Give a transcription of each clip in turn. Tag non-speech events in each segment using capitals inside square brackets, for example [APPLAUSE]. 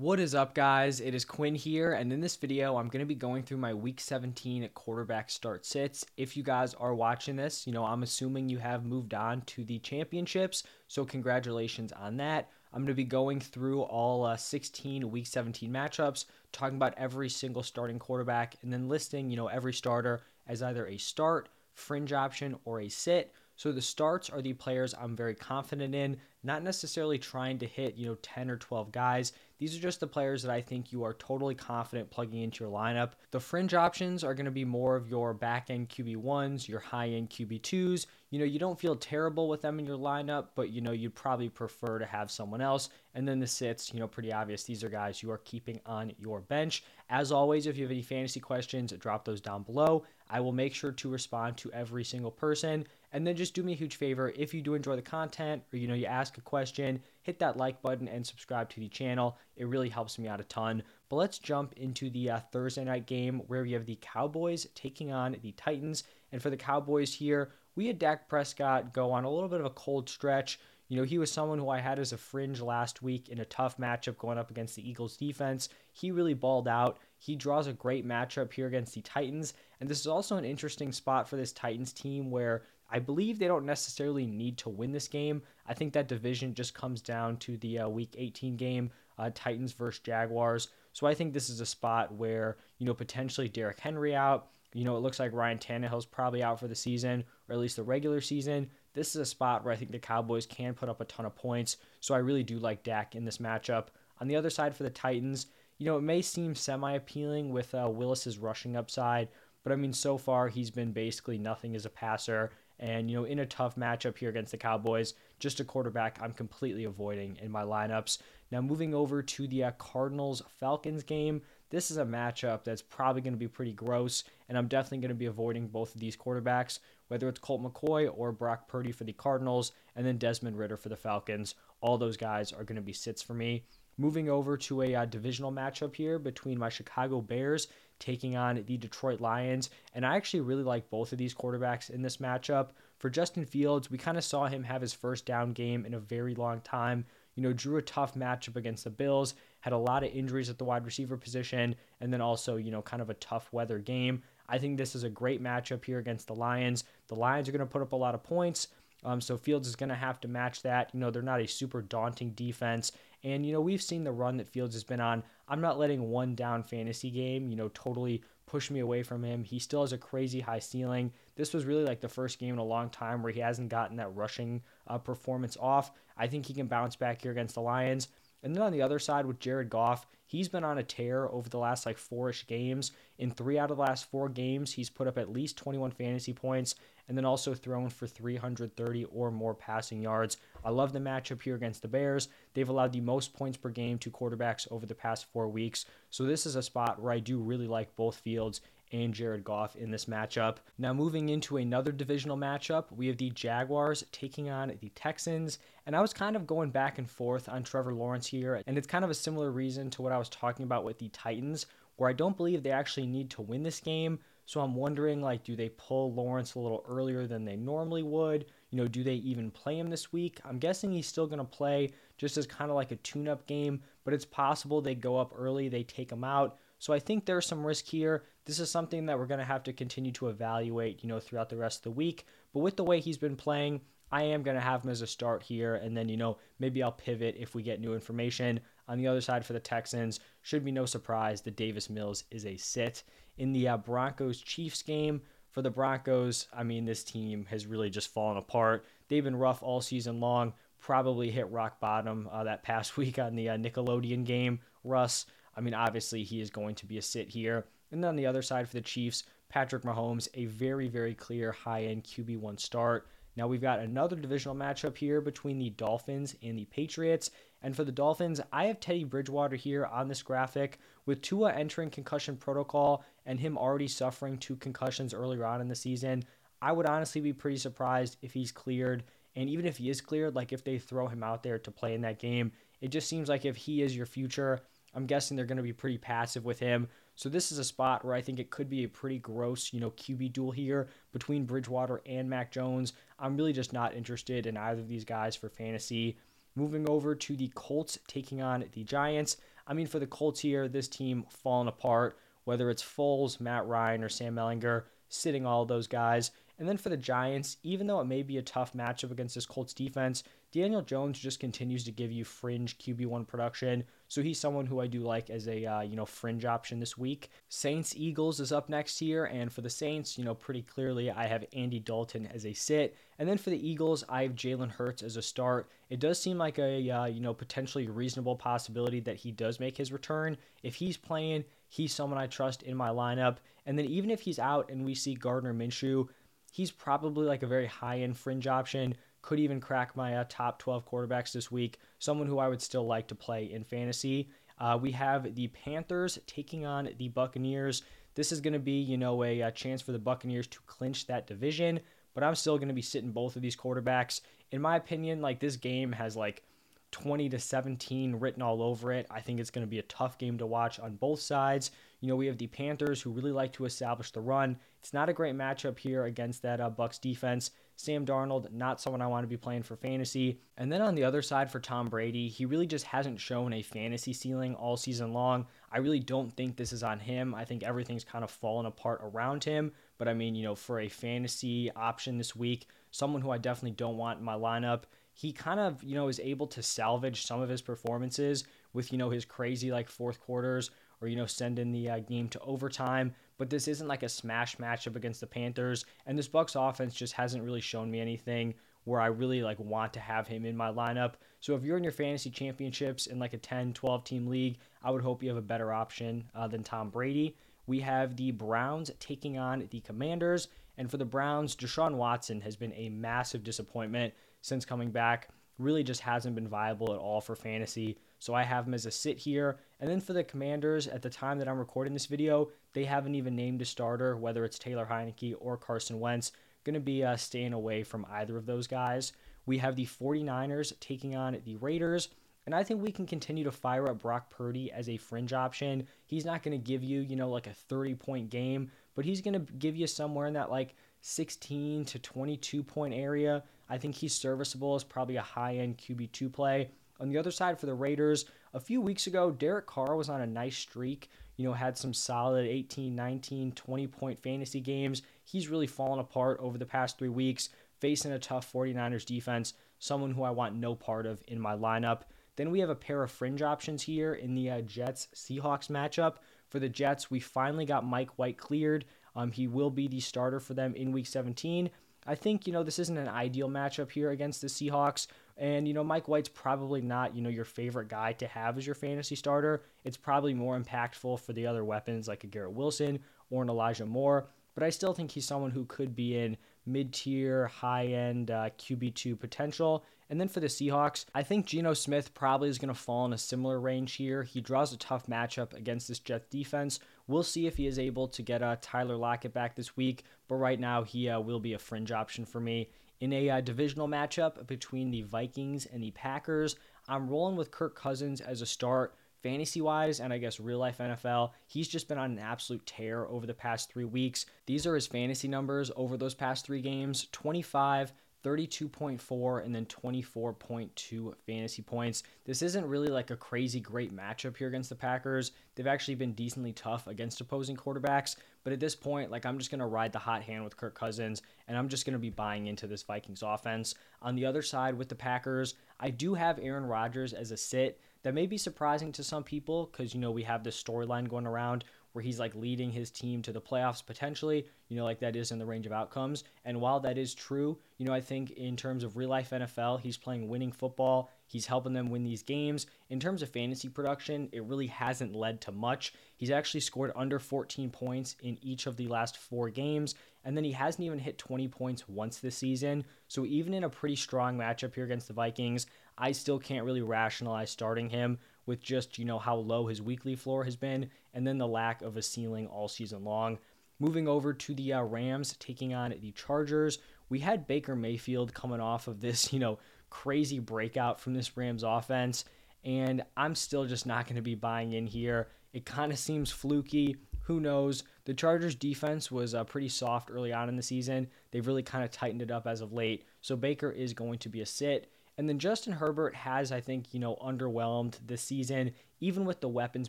What is up, guys? It is Quinn here, and in this video, I'm going to be going through my Week 17 quarterback start sits. If you guys are watching this, you know, I'm assuming you have moved on to the championships, so congratulations on that. I'm going to be going through all uh, 16 Week 17 matchups, talking about every single starting quarterback, and then listing, you know, every starter as either a start, fringe option, or a sit. So the starts are the players I'm very confident in, not necessarily trying to hit, you know, 10 or 12 guys. These are just the players that I think you are totally confident plugging into your lineup. The fringe options are going to be more of your back end QB1s, your high end QB2s. You know, you don't feel terrible with them in your lineup, but you know, you'd probably prefer to have someone else. And then the sits, you know, pretty obvious. These are guys you are keeping on your bench. As always, if you have any fantasy questions, drop those down below. I will make sure to respond to every single person. And then just do me a huge favor if you do enjoy the content or you know you ask a question, hit that like button and subscribe to the channel. It really helps me out a ton. But let's jump into the uh, Thursday night game where we have the Cowboys taking on the Titans. And for the Cowboys here, we had Dak Prescott go on a little bit of a cold stretch. You know, he was someone who I had as a fringe last week in a tough matchup going up against the Eagles defense. He really balled out. He draws a great matchup here against the Titans. And this is also an interesting spot for this Titans team where I believe they don't necessarily need to win this game. I think that division just comes down to the uh, Week 18 game, uh, Titans versus Jaguars. So I think this is a spot where you know potentially Derrick Henry out. You know, it looks like Ryan Tannehill's probably out for the season, or at least the regular season. This is a spot where I think the Cowboys can put up a ton of points. So I really do like Dak in this matchup. On the other side for the Titans, you know, it may seem semi appealing with uh, Willis's rushing upside, but I mean, so far he's been basically nothing as a passer. And, you know, in a tough matchup here against the Cowboys, just a quarterback I'm completely avoiding in my lineups. Now, moving over to the uh, Cardinals Falcons game, this is a matchup that's probably going to be pretty gross, and I'm definitely going to be avoiding both of these quarterbacks, whether it's Colt McCoy or Brock Purdy for the Cardinals, and then Desmond Ridder for the Falcons. All those guys are going to be sits for me. Moving over to a uh, divisional matchup here between my Chicago Bears taking on the Detroit Lions. And I actually really like both of these quarterbacks in this matchup. For Justin Fields, we kind of saw him have his first down game in a very long time. You know, drew a tough matchup against the Bills, had a lot of injuries at the wide receiver position, and then also, you know, kind of a tough weather game. I think this is a great matchup here against the Lions. The Lions are going to put up a lot of points. Um, so Fields is going to have to match that. You know, they're not a super daunting defense. And, you know, we've seen the run that Fields has been on. I'm not letting one down fantasy game, you know, totally push me away from him. He still has a crazy high ceiling. This was really like the first game in a long time where he hasn't gotten that rushing uh, performance off. I think he can bounce back here against the Lions. And then on the other side with Jared Goff, he's been on a tear over the last like four-ish games. In three out of the last four games, he's put up at least 21 fantasy points and then also thrown for 330 or more passing yards. I love the matchup here against the Bears. They've allowed the most points per game to quarterbacks over the past four weeks. So this is a spot where I do really like both Fields and Jared Goff in this matchup. Now, moving into another divisional matchup, we have the Jaguars taking on the Texans. And I was kind of going back and forth on Trevor Lawrence here. And it's kind of a similar reason to what I was talking about with the Titans, where I don't believe they actually need to win this game. So I'm wondering, like, do they pull Lawrence a little earlier than they normally would? You know, do they even play him this week? I'm guessing he's still going to play just as kind of like a tune up game, but it's possible they go up early, they take him out. So I think there's some risk here. This is something that we're going to have to continue to evaluate, you know, throughout the rest of the week. But with the way he's been playing, I am going to have him as a start here. And then, you know, maybe I'll pivot if we get new information. On the other side for the Texans, should be no surprise that Davis Mills is a sit. In the uh, Broncos Chiefs game, for the Broncos, I mean, this team has really just fallen apart. They've been rough all season long, probably hit rock bottom uh, that past [LAUGHS] week on the uh, Nickelodeon game. Russ, I mean, obviously he is going to be a sit here. And then on the other side for the Chiefs, Patrick Mahomes, a very, very clear high end QB1 start. Now we've got another divisional matchup here between the Dolphins and the Patriots. And for the Dolphins, I have Teddy Bridgewater here on this graphic with Tua entering concussion protocol and him already suffering two concussions earlier on in the season. I would honestly be pretty surprised if he's cleared. And even if he is cleared, like if they throw him out there to play in that game, it just seems like if he is your future, I'm guessing they're going to be pretty passive with him. So this is a spot where I think it could be a pretty gross, you know, QB duel here between Bridgewater and Mac Jones. I'm really just not interested in either of these guys for fantasy. Moving over to the Colts taking on the Giants. I mean, for the Colts here, this team falling apart, whether it's Foles, Matt Ryan, or Sam Ehlinger, sitting all those guys. And then for the Giants, even though it may be a tough matchup against this Colts defense, Daniel Jones just continues to give you fringe QB1 production. So he's someone who I do like as a uh, you know fringe option this week. Saints Eagles is up next here, and for the Saints, you know pretty clearly I have Andy Dalton as a sit, and then for the Eagles I have Jalen Hurts as a start. It does seem like a uh, you know potentially reasonable possibility that he does make his return. If he's playing, he's someone I trust in my lineup, and then even if he's out and we see Gardner Minshew, he's probably like a very high end fringe option could even crack my uh, top 12 quarterbacks this week, someone who I would still like to play in fantasy. Uh, we have the Panthers taking on the Buccaneers. This is going to be, you know, a, a, chance for the Buccaneers to clinch that division, but I'm still going to be sitting both of these quarterbacks. In my opinion, like this game has like 20 to 17 written all over it. I think it's going to be a tough game to watch on both sides. You know, we have the Panthers who really like to establish the run. It's not a great matchup here against that uh, Bucs defense. Sam Darnold, not someone I want to be playing for fantasy. And then on the other side for Tom Brady, he really just hasn't shown a fantasy ceiling all season long. I really don't think this is on him. I think everything's kind of fallen apart around him. But I mean, you know, for a fantasy option this week, someone who I definitely don't want in my lineup, he kind of, you know, is able to salvage some of his performances with, you know, his crazy like fourth quarters or, you know, sending the uh, game to overtime but this isn't like a smash matchup against the Panthers. And this Bucs offense just hasn't really shown me anything where I really like want to have him in my lineup. So if you're in your fantasy championships in like a 10, 12 team league, I would hope you have a better option uh, than Tom Brady. We have the Browns taking on the Commanders. And for the Browns, Deshaun Watson has been a massive disappointment since coming back. Really just hasn't been viable at all for fantasy. So I have him as a sit here. And then for the Commanders, at the time that I'm recording this video, they haven't even named a starter, whether it's Taylor Heinicke or Carson Wentz. Going to be uh, staying away from either of those guys. We have the 49ers taking on the Raiders. And I think we can continue to fire up Brock Purdy as a fringe option. He's not going to give you, you know, like a 30 point game, but he's going to give you somewhere in that like 16 to 22 point area. I think he's serviceable as probably a high end QB2 play. On the other side for the Raiders, a few weeks ago, Derek Carr was on a nice streak. You know, had some solid 18, 19, 20 point fantasy games. He's really fallen apart over the past three weeks, facing a tough 49ers defense, someone who I want no part of in my lineup. Then we have a pair of fringe options here in the uh, Jets Seahawks matchup. For the Jets, we finally got Mike White cleared. Um, he will be the starter for them in week 17. I think, you know, this isn't an ideal matchup here against the Seahawks. And, you know, Mike White's probably not, you know, your favorite guy to have as your fantasy starter. It's probably more impactful for the other weapons like a Garrett Wilson or an Elijah Moore. But I still think he's someone who could be in mid tier, high end uh, QB2 potential. And then for the Seahawks, I think Geno Smith probably is going to fall in a similar range here. He draws a tough matchup against this Jets defense. We'll see if he is able to get uh, Tyler Lockett back this week, but right now he uh, will be a fringe option for me. In a uh, divisional matchup between the Vikings and the Packers, I'm rolling with Kirk Cousins as a start fantasy wise and I guess real life NFL. He's just been on an absolute tear over the past three weeks. These are his fantasy numbers over those past three games 25, 32.4 and then 24.2 fantasy points. This isn't really like a crazy great matchup here against the Packers. They've actually been decently tough against opposing quarterbacks, but at this point, like I'm just going to ride the hot hand with Kirk Cousins and I'm just going to be buying into this Vikings offense. On the other side with the Packers, I do have Aaron Rodgers as a sit. That may be surprising to some people because you know we have this storyline going around where he's like leading his team to the playoffs potentially, you know, like that is in the range of outcomes. And while that is true, you know, I think in terms of real life NFL, he's playing winning football. He's helping them win these games. In terms of fantasy production, it really hasn't led to much. He's actually scored under 14 points in each of the last four games, and then he hasn't even hit 20 points once this season. So even in a pretty strong matchup here against the Vikings, I still can't really rationalize starting him with just, you know, how low his weekly floor has been and then the lack of a ceiling all season long. Moving over to the uh, Rams taking on the Chargers, we had Baker Mayfield coming off of this, [LAUGHS] you know, crazy breakout from this Rams offense, and I'm still just not going to be buying in here. It kind of seems fluky. Who knows? The Chargers defense was uh, pretty soft early on in the season. They've really kind of tightened it up as of late. So Baker is going to be a sit. And then Justin Herbert has, I think, you know, underwhelmed this season. Even with the weapons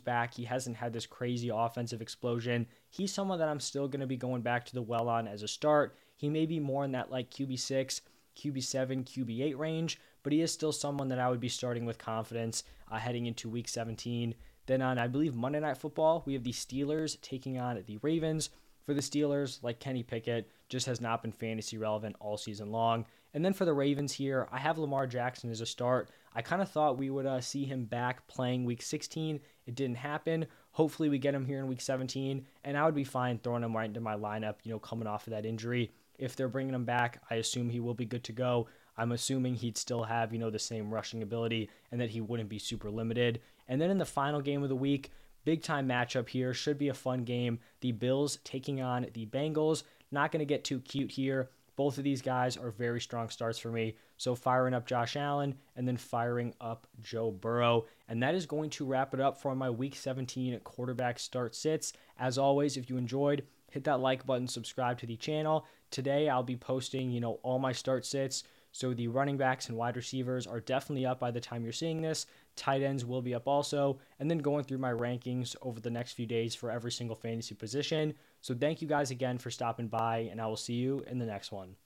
back, he hasn't had this crazy offensive explosion. He's someone that I'm still going to be going back to the well on as a start. He may be more in that like QB6, QB7, QB8 range, but he is still someone that I would be starting with confidence uh, heading into week 17. Then on, I believe, Monday Night Football, we have the Steelers taking on the Ravens. For the Steelers, like Kenny Pickett, just has not been fantasy relevant all season long. And then for the Ravens here, I have Lamar Jackson as a start. I kind of thought we would uh, see him back playing week 16. It didn't happen. Hopefully, we get him here in week 17, and I would be fine throwing him right into my lineup, you know, coming off of that injury. If they're bringing him back, I assume he will be good to go. I'm assuming he'd still have, you know, the same rushing ability and that he wouldn't be super limited. And then in the final game of the week, big time matchup here. Should be a fun game. The Bills taking on the Bengals. Not going to get too cute here. Both of these guys are very strong starts for me. So firing up Josh Allen and then firing up Joe Burrow. And that is going to wrap it up for my week 17 quarterback start sits. As always, if you enjoyed, hit that like button, subscribe to the channel. Today I'll be posting, you know, all my start sits. So the running backs and wide receivers are definitely up by the time you're seeing this. Tight ends will be up also. And then going through my rankings over the next few days for every single fantasy position. So thank you guys again for stopping by, and I will see you in the next one.